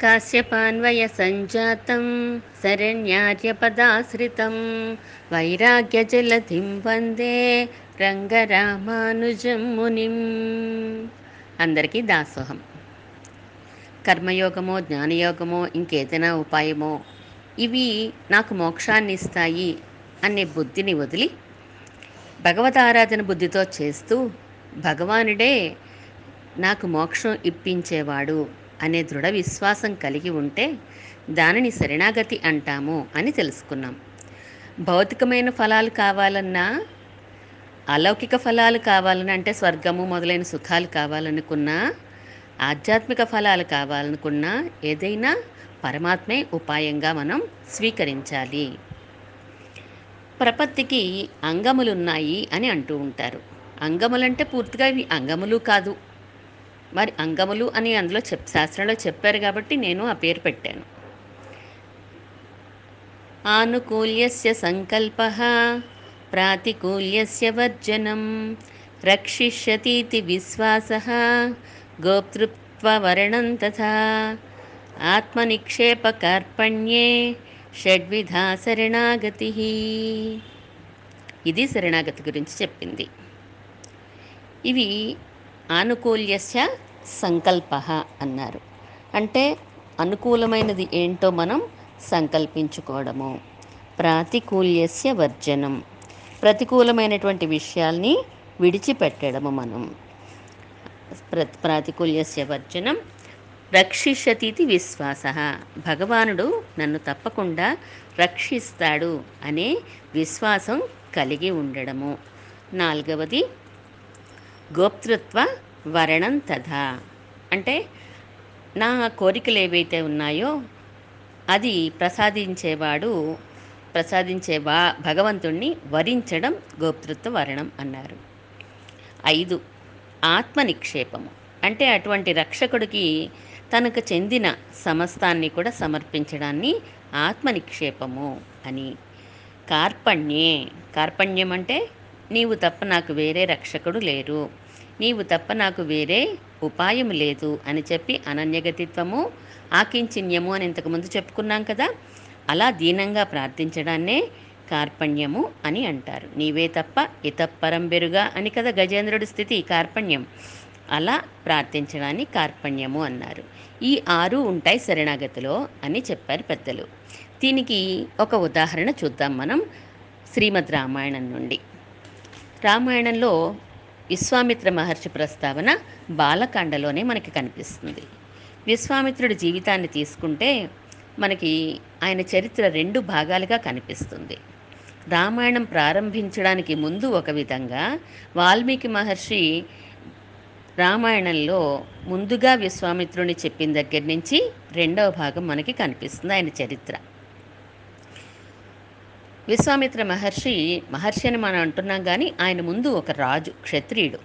కాశ్యపాన్వయ సంజాతం శరణ్యార్యపదాశ్రితం వైరాగ్య జలధిం వందే రంగరామానుజం మునిం అందరికీ దాసోహం. కర్మయోగమో జ్ఞానయోగమో ఇంకేదైనా ఉపాయమో ఇవి నాకు మోక్షాన్ని ఇస్తాయి అనే బుద్ధిని వదిలి భగవతారాధన బుద్ధితో చేస్తూ భగవానుడే నాకు మోక్షం ఇప్పించేవాడు అనే దృఢ విశ్వాసం కలిగి ఉంటే దానిని శరణాగతి అంటాము అని తెలుసుకున్నాం. భౌతికమైన ఫలాలు కావాలన్నా అలౌకిక ఫలాలు కావాలని అంటే స్వర్గము మొదలైన సుఖాలు కావాలనుకున్నా ఆధ్యాత్మిక ఫలాలు కావాలనుకున్నా ఏదైనా పరమాత్మే ఉపాయంగా మనం స్వీకరించాలి. ప్రపత్తికి అంగములున్నాయి అని అంటూ ఉంటారు. అంగములంటే పూర్తిగా ఇవి అంగములు కాదు. మరి అంగములు అని అందులో చెప్ శాస్త్రంలో చెప్పారు కాబట్టి నేను ఆ పేరు పెట్టాను. ఆనుకూల్యస్య సంకల్ప ప్రాతికూల్యస్య వర్జనం రక్షిష్యతీతి విశ్వాస గోప్తృత్వవర్ణం తథా ఆత్మనిక్షేపకార్పణ్యే షడ్విధా శరణాగతి. ఇది శరణాగతి గురించి చెప్పింది. ఇవి ఆనుకూల్యస్య సంకల్ప అన్నారు. అంటే అనుకూలమైనది ఏంటో మనం సంకల్పించుకోవడము. ప్రాతికూల్యస్య వర్జనం. ప్రతికూలమైనటువంటి విషయాల్ని విడిచిపెట్టడము మనం. ప్ర ప్రాతికూల్యస్య వర్జనం. రక్షిష్యతీతి విశ్వాస. భగవానుడు నన్ను తప్పకుండా రక్షిస్తాడు అనే విశ్వాసం కలిగి ఉండడము. నాలుగవది గోప్తృత్వ వరణం తథా. అంటే నా కోరికలు ఏవైతే ఉన్నాయో అది ప్రసాదించేవాడు ప్రసాదించే వా భగవంతుణ్ణి వరించడం గోప్తృత్వ వరణం అన్నారు. ఐదు ఆత్మ నిక్షేపము అంటే అటువంటి రక్షకుడికి తనకు చెందిన సమస్తాన్ని కూడా సమర్పించడాన్ని ఆత్మ నిక్షేపము అని. కార్పణ్యే. కార్పణ్యం అంటే నీవు తప్ప నాకు వేరే రక్షకుడు లేరు నీవు తప్ప నాకు వేరే ఉపాయం లేదు అని చెప్పి అనన్యగతిత్వము ఆకించిన్యము అని ఇంతకుముందు చెప్పుకున్నాం కదా. అలా దీనంగా ప్రార్థించడాన్నే కార్పణ్యము అని అంటారు. నీవే తప్ప ఇతప్పరంబెరుగా అని కదా గజేంద్రుడి స్థితి కార్పణ్యం. అలా ప్రార్థించడాన్ని కార్పణ్యము అన్నారు. ఈ ఆరు ఉంటాయి శరణాగతిలో అని చెప్పారు పెద్దలు. దీనికి ఒక ఉదాహరణ చూద్దాం మనం శ్రీమద్ రామాయణం నుండి. రామాయణంలో విశ్వామిత్ర మహర్షి ప్రస్తావన బాలకాండలోనే మనకి కనిపిస్తుంది. విశ్వామిత్రుడి జీవితాన్ని తీసుకుంటే మనకి ఆయన చరిత్ర రెండు భాగాలుగా కనిపిస్తుంది. రామాయణం ప్రారంభించడానికి ముందు ఒక విధంగా వాల్మీకి మహర్షి రామాయణంలో ముందుగా విశ్వామిత్రుని చెప్పిన దగ్గర నుంచి రెండవ భాగం మనకి కనిపిస్తుంది ఆయన చరిత్ర. విశ్వామిత్ర మహర్షి మహర్షి అని మనం అంటున్నాం కానీ ఆయన ముందు ఒక రాజు క్షత్రియుడు.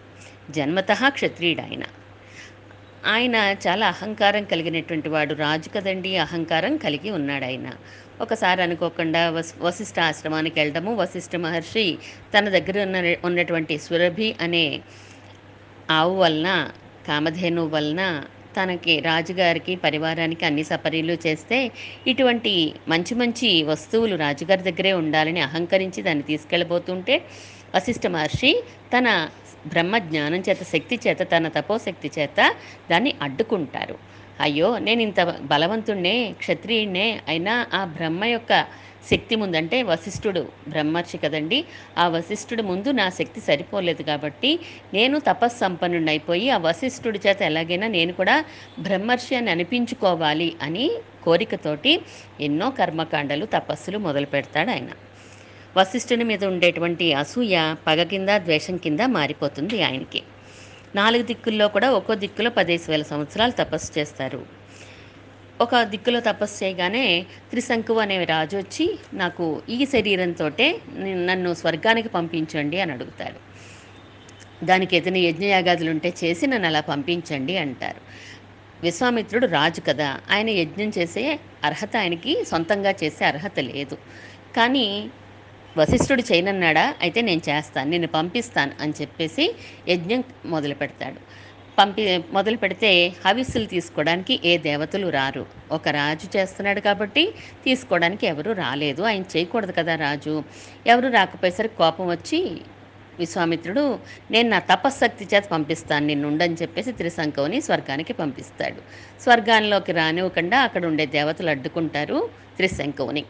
జన్మత క్షత్రియుడు ఆయన ఆయన చాలా అహంకారం కలిగినటువంటి వాడు రాజు కదండి అహంకారం కలిగి ఉన్నాడు ఆయన ఒకసారి అనుకోకుండా వస్ వశిష్ఠ ఆశ్రమానికి వెళ్ళడము వశిష్ఠ మహర్షి తన దగ్గర ఉన్న ఉన్నటువంటి సురభి అనే ఆవు వలన కామధేను వలన తనకి రాజుగారికి పరివారానికి అన్ని సపరీలు చేస్తే ఇటువంటి మంచి మంచి వస్తువులు రాజుగారి దగ్గరే ఉండాలని అహంకరించి దాన్ని తీసుకెళ్ళబోతుంటే వశిష్ఠ మహర్షి తన బ్రహ్మ జ్ఞానం చేత శక్తి చేత తన తపోశక్తి చేత దాన్ని అడ్డుకుంటారు. అయ్యో నేను ఇంత బలవంతుణ్ణే క్షత్రియుణ్ణే అయినా ఆ బ్రహ్మ యొక్క శక్తి ముందంటే వశిష్ఠుడు బ్రహ్మర్షి కదండి. ఆ వశిష్ఠుడు ముందు నా శక్తి సరిపోలేదు కాబట్టి నేను తపస్సంపన్నుడిని అయిపోయి ఆ వశిష్ఠుడి చేత ఎలాగైనా నేను కూడా బ్రహ్మర్షి అని అనిపించుకోవాలి అని కోరికతోటి ఎన్నో కర్మకాండలు తపస్సులు మొదలు పెడతాడు ఆయన. వశిష్ఠుని మీద ఉండేటువంటి అసూయ పగ కింద ద్వేషం కింద మారిపోతుంది ఆయనకి. నాలుగు దిక్కుల్లో కూడా ఒక్కో దిక్కులో పదేసి వేల సంవత్సరాలు తపస్సు చేస్తారు. ఒక దిక్కులో తపస్సు చేయగానే త్రిశంకు అనే రాజు వచ్చి నాకు ఈ శరీరంతో నన్ను స్వర్గానికి పంపించండి అని అడుగుతాడు. దానికి ఏదైనా యజ్ఞయాగాదులు ఉంటే చేసి నన్ను అలా పంపించండి అంటారు. విశ్వామిత్రుడు రాజు కదా ఆయన యజ్ఞం చేసే అర్హత ఆయనకి సొంతంగా చేసే అర్హత లేదు. కానీ వశిష్ఠుడు చేయనన్నాడా? అయితే నేను చేస్తాను నేను పంపిస్తాను అని చెప్పేసి యజ్ఞం మొదలు పెడతాడు. పంపి మొదలు పెడితే హవిస్సులు తీసుకోవడానికి ఏ దేవతలు రారు. ఒక రాజు చేస్తున్నాడు కాబట్టి తీసుకోవడానికి ఎవరు రాలేదు. ఆయన చేయకూడదు కదా రాజు. ఎవరు రాకపోయేసరికి కోపం వచ్చి విశ్వామిత్రుడు నేను నా తపశ్శక్తి చేత పంపిస్తాను నిన్నుండని చెప్పేసి త్రిశంకవుని స్వర్గానికి పంపిస్తాడు. స్వర్గాల్లోకి రానివ్వకుండా అక్కడ ఉండే దేవతలు అడ్డుకుంటారు త్రిశంకవుని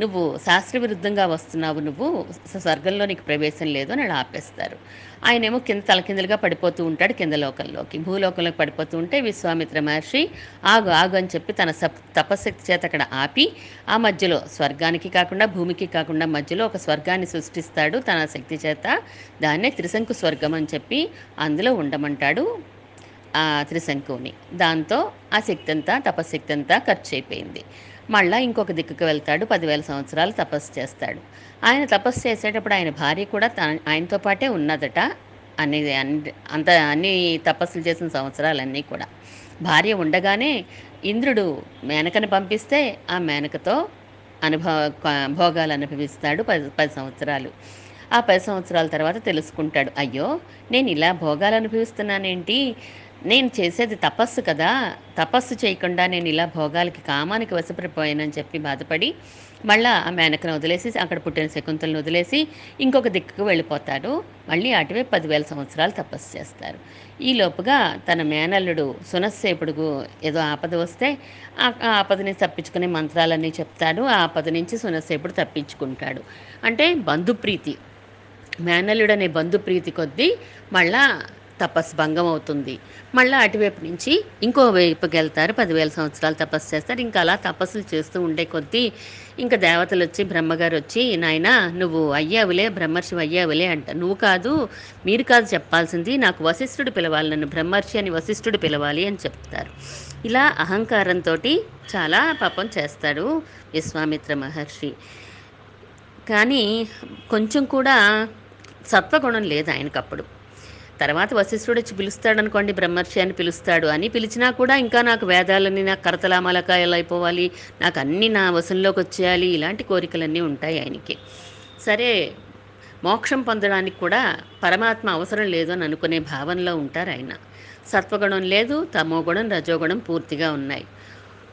నువ్వు శాస్త్ర విరుద్ధంగా వస్తున్నావు నువ్వు స్వర్గంలో నీకు ప్రవేశం లేదు అని అలా ఆపేస్తారు. ఆయనేమో కింద తలకిందలుగా పడిపోతూ ఉంటాడు కింద లోకంలోకి. భూలోకంలోకి పడిపోతూ ఉంటే విశ్వామిత్ర మహర్షి ఆగు ఆగు అని చెప్పి తన సప్ తపశక్తి చేత అక్కడ ఆపి ఆ మధ్యలో స్వర్గానికి కాకుండా భూమికి కాకుండా మధ్యలో ఒక స్వర్గాన్ని సృష్టిస్తాడు తన శక్తి చేత. దాన్నే త్రిశంకు స్వర్గం అని చెప్పి అందులో ఉండమంటాడు ఆ త్రిశంకుని. దాంతో ఆ శక్తి అంతా తపశక్తి అంతా ఖర్చు అయిపోయింది. మళ్ళా ఇంకొక దిక్కుకు వెళ్తాడు పదివేల సంవత్సరాలు తపస్సు చేస్తాడు. ఆయన తపస్సు చేసేటప్పుడు ఆయన భార్య కూడా తన ఆయనతో పాటే ఉన్నదట అన్ని అంత అన్ని తపస్సులు చేసిన సంవత్సరాలన్నీ కూడా. భార్య ఉండగానే ఇంద్రుడు మేనకను పంపిస్తే ఆ మేనకతో అనుభవ భోగాలు అనుభవిస్తాడు పది పది సంవత్సరాలు. ఆ పది సంవత్సరాల తర్వాత తెలుసుకుంటాడు అయ్యో నేను ఇలా భోగాలు అనుభవిస్తున్నానేంటి? నేను చేసేది తపస్సు కదా. తపస్సు చేయకుండా నేను ఇలా భోగాలకి కామానికి వశపడిపోయానని చెప్పి బాధపడి మళ్ళా ఆ మేనకను వదిలేసి అక్కడ పుట్టిన శకుంతలను వదిలేసి ఇంకొక దిక్కుకు వెళ్ళిపోతాడు. మళ్ళీ అటువే పదివేల సంవత్సరాలు తపస్సు చేస్తారు. ఈ లోపుగా తన మేనల్లుడు సునస్సేపుడుకు ఏదో ఆపద వస్తే ఆ ఆ ఆపదని తప్పించుకునే మంత్రాలన్నీ చెప్తాడు. ఆ ఆపద నుంచి సునస్సేపుడు తప్పించుకుంటాడు. అంటే బంధుప్రీతి. మేనల్లుడు అనే బంధుప్రీతి కొద్దీ మళ్ళా తపస్సు భంగం అవుతుంది. మళ్ళీ అటువైపు నుంచి ఇంకో వైపుకి వెళ్తారు. పదివేల సంవత్సరాలు తపస్సు చేస్తారు. ఇంకా అలా తపస్సులు చేస్తూ ఉండే కొద్దీ ఇంకా దేవతలు వచ్చి బ్రహ్మగారు వచ్చి నాయన నువ్వు అయ్యావులే బ్రహ్మర్షి అయ్యావులే అంట. నువ్వు కాదు మీరు కాదు చెప్పాల్సింది. నాకు వశిష్ఠుడు పిలవాలి. నన్ను బ్రహ్మర్షి అని వశిష్ఠుడు పిలవాలి అని చెప్తారు. ఇలా అహంకారంతో చాలా పాపం చేస్తాడు విశ్వామిత్ర మహర్షి. కానీ కొంచెం కూడా సత్వగుణం లేదు ఆయనకప్పుడు. తర్వాత వశిష్ఠుడు వచ్చి పిలుస్తాడు అనుకోండి బ్రహ్మర్షి అని పిలుస్తాడు అని పిలిచినా కూడా ఇంకా నాకు వేదాలని నాకు కరతలామలకాయలు అయిపోవాలి నాకు అన్నీ నా వశంలోకి వచ్చేయాలి ఇలాంటి కోరికలన్నీ ఉంటాయి ఆయనకి. సరే మోక్షం పొందడానికి కూడా పరమాత్మ అవసరం లేదు అని అనుకునే భావనలో ఉంటారు ఆయన. సత్వగుణం లేదు తమోగుణం రజోగుణం పూర్తిగా ఉన్నాయి.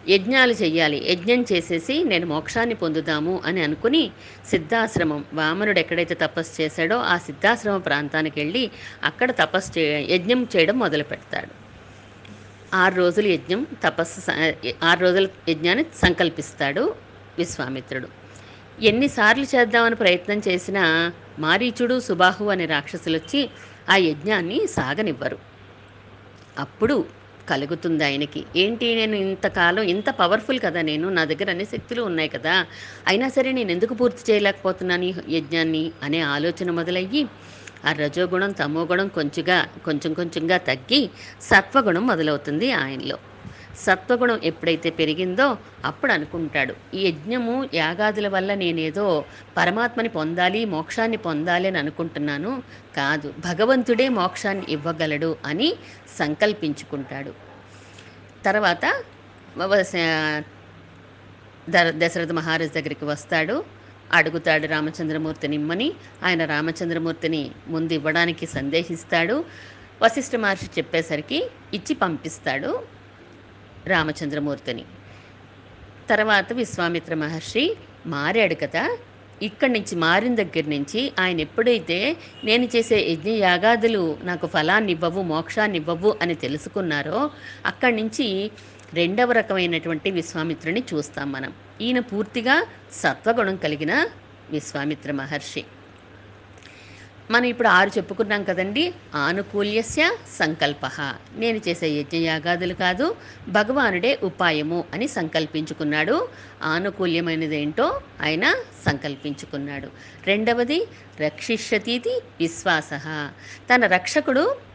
యజ్ఞాలు చెయ్యాలి. యజ్ఞం చేసేసి నేను మోక్షాన్ని పొందుదాము అని అనుకుని సిద్ధాశ్రమం వామనుడు ఎక్కడైతే తపస్సు చేశాడో ఆ సిద్ధాశ్రమ ప్రాంతానికి వెళ్ళి అక్కడ తపస్సు చే యజ్ఞం చేయడం మొదలు పెడతాడు. ఆరు రోజుల యజ్ఞం తపస్సు ఆరు రోజుల యజ్ఞాన్ని సంకల్పిస్తాడు విశ్వామిత్రుడు. ఎన్నిసార్లు చేద్దామని ప్రయత్నం చేసినా మారీచుడు సుబాహు అనే రాక్షసులు వచ్చి ఆ యజ్ఞాన్ని సాగనివ్వరు. అప్పుడు కలుగుతుంది ఆయనకి. ఏంటి నేను ఇంతకాలం ఇంత పవర్ఫుల్ కదా నేను నా దగ్గర అన్ని శక్తులు ఉన్నాయి కదా. అయినా సరే నేను ఎందుకు పూర్తి చేయలేకపోతున్నాను ఈ యజ్ఞాన్ని అనే ఆలోచన మొదలయ్యి ఆ రజోగుణం తమోగుణం కొంచెంగా కొంచెం కొంచెంగా తగ్గి సత్వగుణం మొదలవుతుంది ఆయనలో. సత్వగుణం ఎప్పుడైతే పెరిగిందో అప్పుడు అనుకుంటాడు. ఈ యజ్ఞము యాగాదుల వల్ల నేనేదో పరమాత్మని పొందాలి మోక్షాన్ని పొందాలి అని అనుకుంటున్నాను కాదు భగవంతుడే మోక్షాన్ని ఇవ్వగలడు అని సంకల్పించుకుంటాడు. తర్వాత దశరథ మహారాజ్ దగ్గరికి వస్తాడు. అడుగుతాడు రామచంద్రమూర్తిని ఇమ్మని. ఆయన రామచంద్రమూర్తిని ముందు ఇవ్వడానికి సందేహిస్తాడు. వశిష్ఠ మహర్షి చెప్పేసరికి ఇచ్చి పంపిస్తాడు. రామచంద్రమూర్తిని. తర్వాత విశ్వామిత్ర మహర్షి మారాడు కదా. ఇక్కడి నుంచి మారిన దగ్గర నుంచి ఆయన ఎప్పుడైతే నేను చేసే యజ్ఞ యాగాదులు నాకు ఫలాన్ని ఇవ్వవు మోక్షాన్ని ఇవ్వవు అని తెలుసుకున్నారో అక్కడి నుంచి రెండవ రకమైనటువంటి విశ్వామిత్రుని చూస్తాం మనం. ఈయన పూర్తిగా సత్వగుణం కలిగిన విశ్వామిత్ర మహర్షి. మనం ఇప్పుడు ఆరు చెప్పుకున్నాం కదండి. ఆనుకూల్యస్య సంకల్ప. నేను చేసే యజ్ఞయాగాదులు కాదు భగవానుడే ఉపాయము అని సంకల్పించుకున్నాడు. ఆనుకూల్యమైనది ఏంటో ఆయన సంకల్పించుకున్నాడు. రెండవది రక్షిష్యతీతి విశ్వాస. తన రక్షకుడు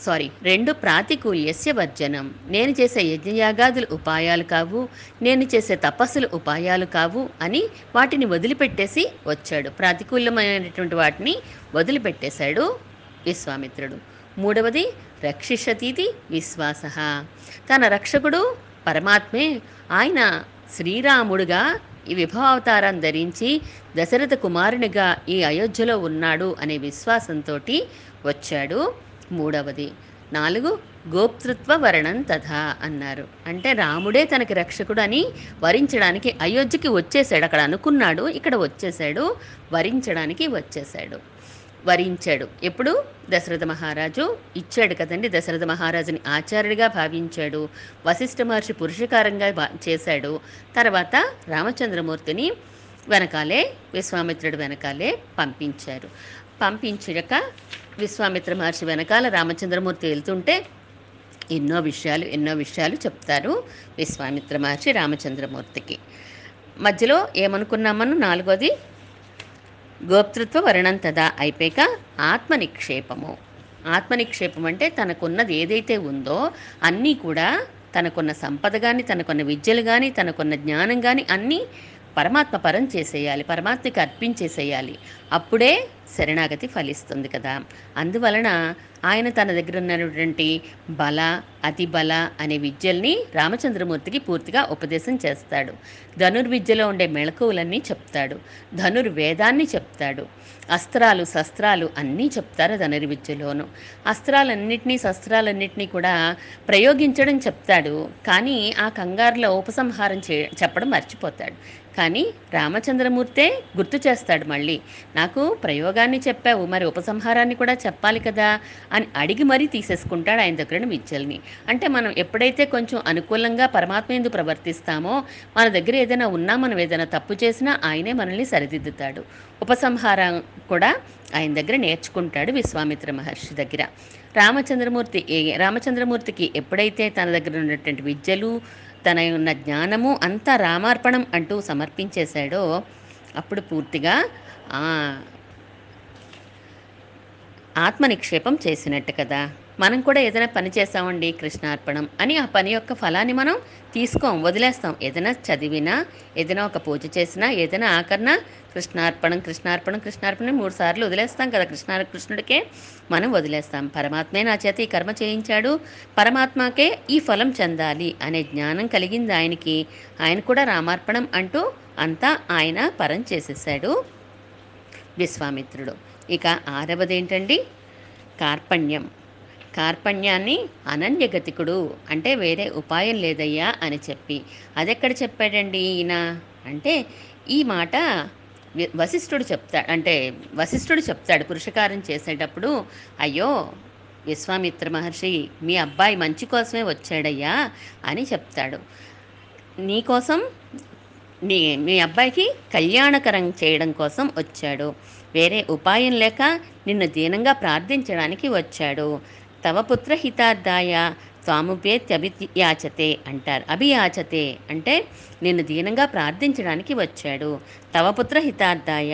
సారీ రెండు ప్రాతికూల్యస్య వర్జనం. నేను చేసే యజ్ఞయాగాదులు ఉపాయాలు కావు నేను చేసే తపస్సులు ఉపాయాలు కావు అని వాటిని వదిలిపెట్టేసి వచ్చాడు. ప్రాతికూల్యమైనటువంటి వాటిని వదిలిపెట్టేశాడు విశ్వామిత్రుడు. మూడవది రక్షిషతీతి విశ్వాస. తన రక్షకుడు పరమాత్మే. ఆయన శ్రీరాముడుగా ఈ విభవావతారం ధరించి దశరథ కుమారునిగా ఈ అయోధ్యలో ఉన్నాడు అనే విశ్వాసంతో వచ్చాడు. మూడవది. నాలుగు గోప్తృత్వ వర్ణం తథా అన్నారు. అంటే రాముడే తనకి రక్షకుడు అని వరించడానికి అయోధ్యకి వచ్చేసాడు. అక్కడ అనుకున్నాడు ఇక్కడ వచ్చేసాడు వరించడానికి వచ్చేసాడు. వరించాడు. ఎప్పుడు? దశరథ మహారాజు ఇచ్చాడు కదండి. దశరథ మహారాజుని ఆచార్యుడిగా భావించాడు. వశిష్ఠ మహర్షి పురుషకారంగా చేశాడు. తర్వాత రామచంద్రమూర్తిని వెనకాలే విశ్వామిత్రుడు వెనకాలే పంపించారు. పంపించాక విశ్వామిత్ర మహర్షి వెనకాల రామచంద్రమూర్తి వెళ్తుంటే ఎన్నో విషయాలు ఎన్నో విషయాలు చెప్తారు విశ్వామిత్ర మహర్షి రామచంద్రమూర్తికి. మధ్యలో ఏమనుకున్నామను? నాలుగోది గోప్తృత్వ వర్ణం తదా అయిపోయాక ఆత్మ నిక్షేపము ఆత్మ నిక్షేపం అంటే తనకున్నది ఏదైతే ఉందో అన్నీ కూడా తనకున్న సంపద కానీ తనకున్న విద్యలు కానీ తనకున్న జ్ఞానం కానీ అన్నీ పరమాత్మ పరం చేసేయాలి పరమాత్మకి అర్పించేసేయాలి. అప్పుడే శరణాగతి ఫలిస్తుంది కదా. అందువలన ఆయన తన దగ్గర ఉన్నటువంటి బల అతి బల అనే విద్యల్ని రామచంద్రమూర్తికి పూర్తిగా ఉపదేశం చేస్తాడు. ధనుర్విద్యలో ఉండే మెళకువలన్నీ చెప్తాడు. ధనుర్వేదాన్ని చెప్తాడు. అస్త్రాలు శస్త్రాలు అన్నీ చెప్తారు ధనుర్విద్యలోను. అస్త్రాలన్నింటినీ శస్త్రాలన్నింటినీ కూడా ప్రయోగించడం చెప్తాడు. కానీ ఆ కంగారులో ఉపసంహారం చే చెప్పడం మర్చిపోతాడు. కానీ రామచంద్రమూర్తే గుర్తు చేస్తాడు మళ్ళీ. నాకు ప్రయోగాన్ని చెప్పావు మరి ఉపసంహారాన్ని కూడా చెప్పాలి కదా అని అడిగి మరీ తీసేసుకుంటాడు ఆయన దగ్గర మిచ్చల్ని. అంటే మనం ఎప్పుడైతే కొంచెం అనుకూలంగా పరమాత్మ ఎందు ప్రవర్తిస్తామో మన దగ్గర ఏదైనా ఉన్నా మనం ఏదైనా తప్పు చేసినా ఆయనే మనల్ని సరిదిద్దుతాడు. ఉపసంహారం కూడా ఆయన దగ్గర నేర్చుకుంటాడు విశ్వామిత్ర మహర్షి దగ్గర. రామచంద్రమూర్తి ఏ- రామచంద్రమూర్తికి ఎప్పుడైతే తన దగ్గర ఉన్నటువంటి విద్యలు తనయున్న జ్ఞానము అంతా రామార్పణం అంటూ సమర్పించేశాడో అప్పుడు పూర్తిగా ఆత్మ నిక్షేపం చేసినట్టు కదా. మనం కూడా ఏదైనా పని చేస్తామండి కృష్ణార్పణం అని ఆ పని యొక్క ఫలాన్ని మనం తీసుకోం వదిలేస్తాం. ఏదైనా చదివినా ఏదైనా ఒక పూజ చేసినా ఏదైనా ఆకరణ కృష్ణార్పణం కృష్ణార్పణం కృష్ణార్పణం మూడు సార్లు వదిలేస్తాం కదా. కృష్ణ కృష్ణుడికే మనం వదిలేస్తాం. పరమాత్మే నా చేత ఈ కర్మ చేయించాడు. పరమాత్మకే ఈ ఫలం చెందాలి అనే జ్ఞానం కలిగింది ఆయనకి. ఆయన కూడా రామార్పణం అంటూ అంతా ఆయన పరం చేసేసాడు విశ్వామిత్రుడు. ఇక ఆరవది ఏంటండి కార్పణ్యం. కార్పణ్యాన్ని అనన్యగతికుడు అంటే వేరే ఉపాయం లేదయ్యా అని చెప్పి. అదెక్కడ చెప్పాడండి ఈయన? అంటే ఈ మాట వశిష్ఠుడు చెప్తాడు అంటే వశిష్ఠుడు చెప్తాడు పురుషకారం చేసేటప్పుడు అయ్యో విశ్వామిత్ర మహర్షి మీ అబ్బాయి మంచి కోసమే వచ్చాడయ్యా అని చెప్తాడు. నీకోసం నీ మీ అబ్బాయికి కళ్యాణకరం చేయడం కోసం వచ్చాడు. వేరే ఉపాయం లేక నిన్ను దీనంగా ప్రార్థించడానికి వచ్చాడు. తవ పుత్ర హితార్థాయ త్వాముపేత్యభియాచతే అంటారు. అభియాచతే అంటే నిన్ను దీనంగా ప్రార్థించడానికి వచ్చాడు. తవ పుత్ర హితార్థాయ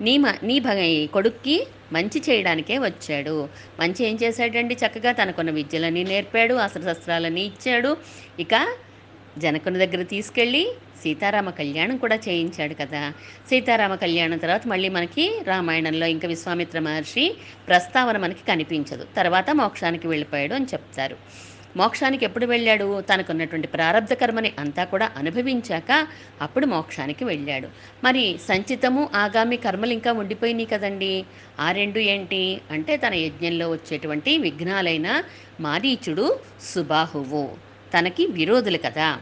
నీ మ నీ భగ కొడుక్కి మంచి చేయడానికే వచ్చాడు. మంచి ఏం చేశాడండి? చక్కగా తనకున్న విద్యలని నేర్పాడు అస్త్రశస్త్రాలని ఇచ్చాడు. ఇక జనకుని దగ్గర తీసుకెళ్ళి సీతారామ కళ్యాణం కూడా చేయించాడు కదా. సీతారామ కళ్యాణం తర్వాత మళ్ళీ మనకి రామాయణంలో ఇంకా విశ్వామిత్ర మహర్షి ప్రస్తావన మనకి కనిపించదు. తర్వాత మోక్షానికి వెళ్ళిపోయాడు అని చెప్తారు. మోక్షానికి ఎప్పుడు వెళ్ళాడు? తనకున్నటువంటి ప్రారంధ కర్మని అంతా కూడా అనుభవించాక అప్పుడు మోక్షానికి వెళ్ళాడు. మరి సంచితము ఆగామి కర్మలు ఇంకా ఉండిపోయినాయి కదండి. ఆ రెండు ఏంటి? అంటే తన యజ్ఞంలో వచ్చేటువంటి విఘ్నాలైన మారీచుడు సుబాహువు. తనకి విరోధులు కదా.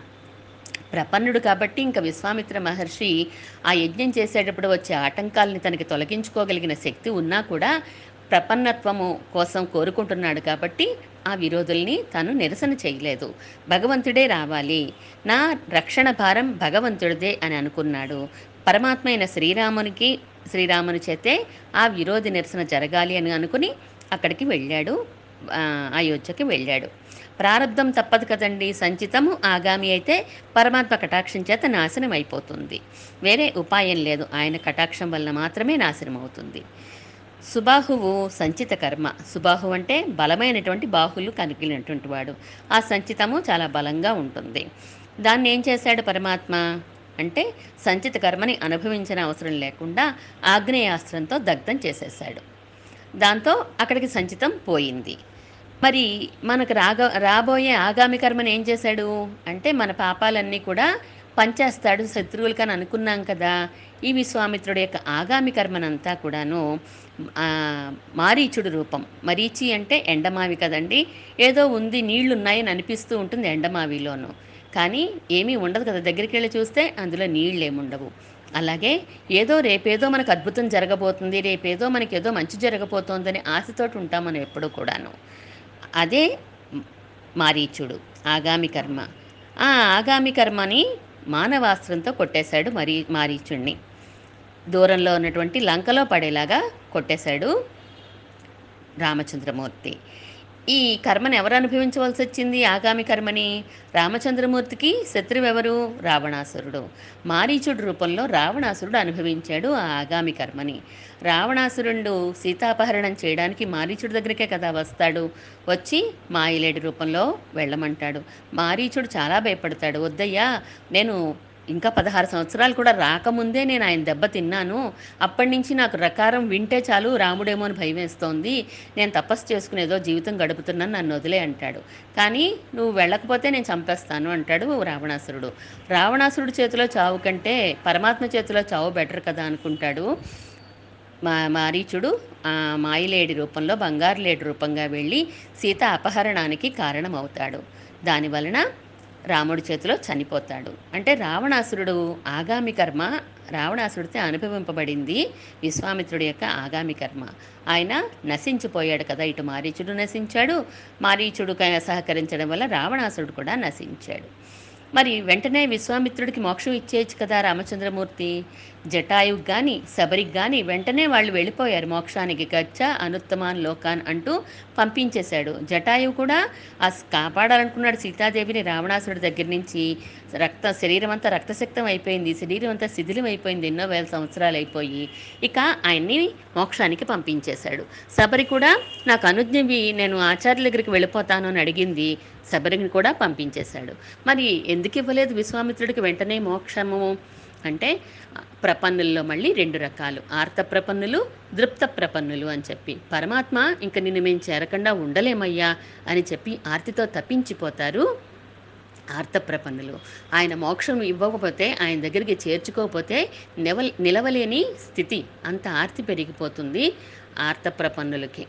ప్రపన్నుడు కాబట్టి ఇంకా విశ్వామిత్ర మహర్షి ఆ యజ్ఞం చేసేటప్పుడు వచ్చే ఆటంకాలని తనకి తొలగించుకోగలిగిన శక్తి ఉన్నా కూడా ప్రపన్నత్వము కోసం కోరుకుంటున్నాడు కాబట్టి ఆ విరోధుల్ని తాను నిరసన చేయలేదు. భగవంతుడే రావాలి. నా రక్షణ భారం భగవంతుడిదే అని అనుకున్నాడు. పరమాత్మ అయిన శ్రీరామునికి శ్రీరాముని చేతే ఆ విరోధి నిరసన జరగాలి అని అనుకుని అక్కడికి వెళ్ళాడు. ఆ, అయోధ్యకి వెళ్ళాడు. ప్రారంధం తప్పదు కదండి. సంచితము ఆగామి అయితే పరమాత్మ కటాక్షం చేత నాశనం అయిపోతుంది వేరే ఉపాయం లేదు. ఆయన కటాక్షం వలన మాత్రమే నాశనం అవుతుంది సుబాహువు సంచిత కర్మ. సుబాహు అంటే బలమైనటువంటి బాహులు కలిగినటువంటి వాడు. ఆ సంచితము చాలా బలంగా ఉంటుంది. దాన్ని ఏం చేశాడు పరమాత్మ? అంటే సంచిత కర్మని అనుభవించిన అవసరం లేకుండా ఆగ్నేయాస్త్రంతో దగ్ధం చేసేసాడు దాంతో అక్కడికి సంచితం పోయింది. మరి మనకు రాగ రాబోయే ఆగామి కర్మను ఏం చేశాడు? అంటే మన పాపాలన్నీ కూడా పంచేస్తాడు శత్రువులకని అనుకున్నాం కదా. ఈ విశ్వామిత్రుడి యొక్క ఆగామి కర్మనంతా కూడాను మారీచుడు రూపం. మరీచి అంటే ఎండమావి కదండి. ఏదో ఉంది నీళ్ళు ఉన్నాయని అనిపిస్తూ ఉంటుంది ఎండమావిలోను. కానీ ఏమీ ఉండదు కదా. దగ్గరికి వెళ్ళి చూస్తే అందులో నీళ్ళు ఏముండవు అలాగే ఏదో రేపేదో మనకు అద్భుతం జరగబోతుంది రేపేదో మనకి ఏదో మంచి జరగబోతోందని ఆశతోటి ఉంటాం మనం ఎప్పుడూ కూడాను. అదే మారీచుడు ఆగామి కర్మ. ఆ ఆగామి కర్మని మానవాస్త్రంతో కొట్టేశాడు మరీ మారీచుడిని దూరంలో ఉన్నటువంటి లంకలో పడేలాగా కొట్టేశాడు రామచంద్రమూర్తి. ఈ కర్మను ఎవరు అనుభవించవలసి వచ్చింది? ఆగామి కర్మని రామచంద్రమూర్తికి శత్రువెవరు రావణాసురుడు. మారీచుడు రూపంలో రావణాసురుడు అనుభవించాడు ఆ ఆగామి కర్మని. రావణాసురుడు సీతాపహరణం చేయడానికి మారీచుడి దగ్గరికే కదా వస్తాడు? వచ్చి మాయిలేడి రూపంలో వెళ్ళమంటాడు. మారీచుడు చాలా భయపడతాడు. వద్దయ్యా నేను ఇంకా పదహారు సంవత్సరాలు కూడా రాకముందే నేను ఆయన దెబ్బ తిన్నాను. అప్పటి నుంచి నాకు రకారం వింటే చాలు రాముడేమో అని భయం వేస్తోంది. నేను తపస్సు చేసుకునేదో జీవితం గడుపుతున్నాను నన్ను వదిలే అంటాడు. కానీ నువ్వు వెళ్ళకపోతే నేను చంపేస్తాను అంటాడు రావణాసురుడు. రావణాసురుడు చేతిలో చావు కంటే పరమాత్మ చేతిలో చావు బెటర్ కదా అనుకుంటాడు. మా మారీచుడు మాయిలేడి రూపంలో బంగారు లేడి రూపంగా వెళ్ళి సీత అపహరణానికి కారణమవుతాడు. దాని వలన రాముడి చేతిలో చనిపోతాడు. అంటే రావణాసురుడు ఆగామి కర్మ రావణాసుడితే అనుభవింపబడింది విశ్వామిత్రుడి యొక్క ఆగామి కర్మ. ఆయన నశించిపోయాడు కదా ఇటు మారీచుడు నశించాడు. మారీచుడు సహకరించడం వల్ల రావణాసురుడు కూడా నశించాడు. మరి వెంటనే విశ్వామిత్రుడికి మోక్షం ఇచ్చేయచ్చు కదా రామచంద్రమూర్తి? జటాయుకి కానీ శబరికి కానీ వెంటనే వాళ్ళు వెళ్ళిపోయారు. మోక్షానికి గచ్చ అనుత్తమాన్ లోకాన్ అంటూ పంపించేశాడు. జటాయువు కూడా ఆ కాపాడాలనుకున్నాడు సీతాదేవిని రావణాసుడి దగ్గర నుంచి. రక్త శరీరం అంతా రక్తశక్తం అయిపోయింది. శరీరం అంతా శిథిలం అయిపోయింది. ఎన్నో వేల సంవత్సరాలు అయిపోయి. ఇక ఆయన్ని మోక్షానికి పంపించేశాడు. శబరి కూడా నాకు అనుజ్ఞవి నేను ఆచార్యుల దగ్గరికి వెళ్ళిపోతాను అని అడిగింది. శబరిని కూడా పంపించేశాడు. మరి ఎందుకు ఇవ్వలేదు విశ్వామిత్రుడికి? వెంటనే మోక్షము అంటే ప్రపన్నుల్లో మళ్ళీ రెండు రకాలు. ఆర్త ప్రపన్నులు దృప్త ప్రపన్నులు అని చెప్పి. పరమాత్మ ఇంక నిన్ను మేము చేరకుండా ఉండలేమయ్యా అని చెప్పి ఆర్తితో తప్పించిపోతారు ఆర్త ప్రపన్నులు. ఆయన మోక్షం ఇవ్వకపోతే ఆయన దగ్గరికి చేర్చుకోకపోతే నివ నిలవలేని స్థితి. అంత ఆర్తి పెరిగిపోతుంది ఆర్త ప్రపన్నులకి.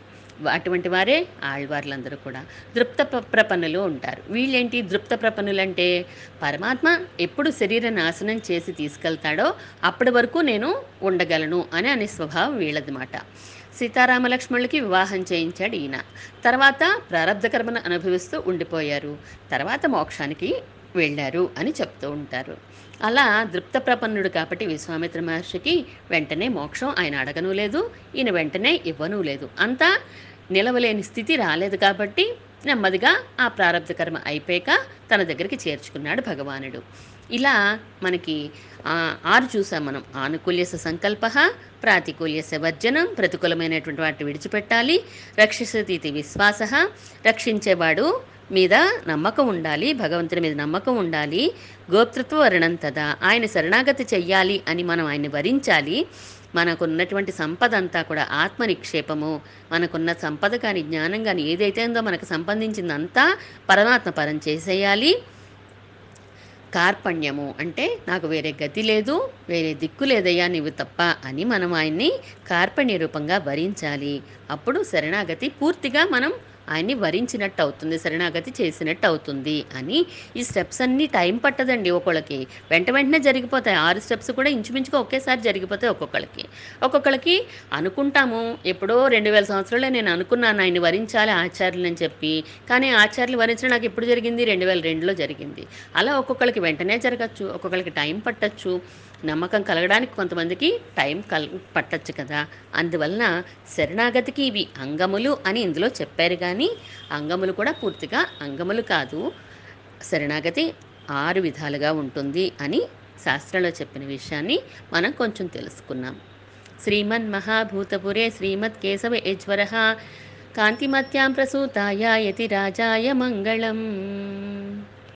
అటువంటి వారే ఆళ్వార్లందరూ కూడా. దృప్త ప్ర- ప్రపన్నులు ఉంటారు. వీళ్ళేంటి? దృప్త ప్రపన్నులు అంటే పరమాత్మ ఎప్పుడు శరీర నాశనం చేసి తీసుకెళ్తాడో అప్పటి వరకు నేను ఉండగలను అని అనే స్వభావం వీళ్ళదన్నమాట సీతారామ లక్ష్మణులకి వివాహం చేయించాడు ఈయన. తర్వాత ప్రారంధ కర్మను అనుభవిస్తూ ఉండిపోయారు. తర్వాత మోక్షానికి వెళ్ళారు అని చెప్తూ ఉంటారు. అలా దృప్త ప్రపన్నుడు కాబట్టి విశ్వామిత్ర మహర్షికి వెంటనే మోక్షం ఆయన అడగను లేదు ఈయన వెంటనే ఇవ్వను లేదు. అంతా నిలవలేని స్థితి రాలేదు కాబట్టి నెమ్మదిగా ఆ ప్రారంధ కర్మ అయిపోయాక తన దగ్గరికి చేర్చుకున్నాడు భగవానుడు. ఇలా మనకి ఆరు చూసాం మనం. ఆనుకూల్యస సంకల్ప ప్రాతికూల్యస వర్జనం ప్రతికూలమైనటువంటి వాటిని విడిచిపెట్టాలి. రక్షిసతీతి విశ్వాస రక్షించేవాడు మీద నమ్మకం ఉండాలి భగవంతుని మీద నమ్మకం ఉండాలి గోప్తృత్వ వర్ణం తదా. ఆయన శరణాగతి చెయ్యాలి అని మనం ఆయన్ని వరించాలి. మనకున్నటువంటి సంపద అంతా కూడా ఆత్మ నిక్షేపము మనకున్న సంపద కానీ జ్ఞానం కానీ ఏదైతే ఉందో మనకు సంబంధించిందంతా పరమాత్మ పరం చేసేయాలి. కార్పణ్యము అంటే నాకు వేరే గతి లేదు వేరే దిక్కు లేదయ్యా నీవు తప్ప అని మనం ఆయన్ని కార్పణ్య రూపంగా భరించాలి అప్పుడు శరణాగతి పూర్తిగా మనం ఆయన్ని వరించినట్టు అవుతుంది శరణాగతి చేసినట్టు అవుతుంది అని ఈ స్టెప్స్ అన్నీ టైం పట్టదండి ఒకళ్ళకి వెంట వెంటనే జరిగిపోతాయి. ఆరు స్టెప్స్ కూడా ఇంచుమించుగా ఒకేసారి జరిగిపోతాయి ఒక్కొక్కళ్ళకి. ఒక్కొక్కళ్ళకి అనుకుంటాము ఎప్పుడో రెండు వేల సంవత్సరాలే నేను అనుకున్నాను ఆయన్ని వరించాలి ఆచార్యులు అని చెప్పి. కానీ ఆచార్యులు వరించడం నాకు ఎప్పుడు జరిగింది? రెండు వేల రెండులో జరిగింది. అలా ఒక్కొక్కళ్ళకి వెంటనే జరగచ్చు ఒక్కొక్కళ్ళకి టైం పట్టచ్చు. నమ్మకం కలగడానికి కొంతమందికి టైం కల్ పట్టచ్చు కదా. అందువలన శరణాగతికి ఇవి అంగములు అని ఇందులో చెప్పారు కానీ అంగములు కూడా పూర్తిగా అంగములు కాదు. శరణాగతి ఆరు విధాలుగా ఉంటుంది అని శాస్త్రంలో చెప్పిన విషయాన్ని మనం కొంచెం తెలుసుకున్నాం. శ్రీమన్ మహాభూతపురే శ్రీమత్ కేశవ యజ్వర కాంతిమత్యాం ప్రసూతాయ యతి రాజాయ మంగళం.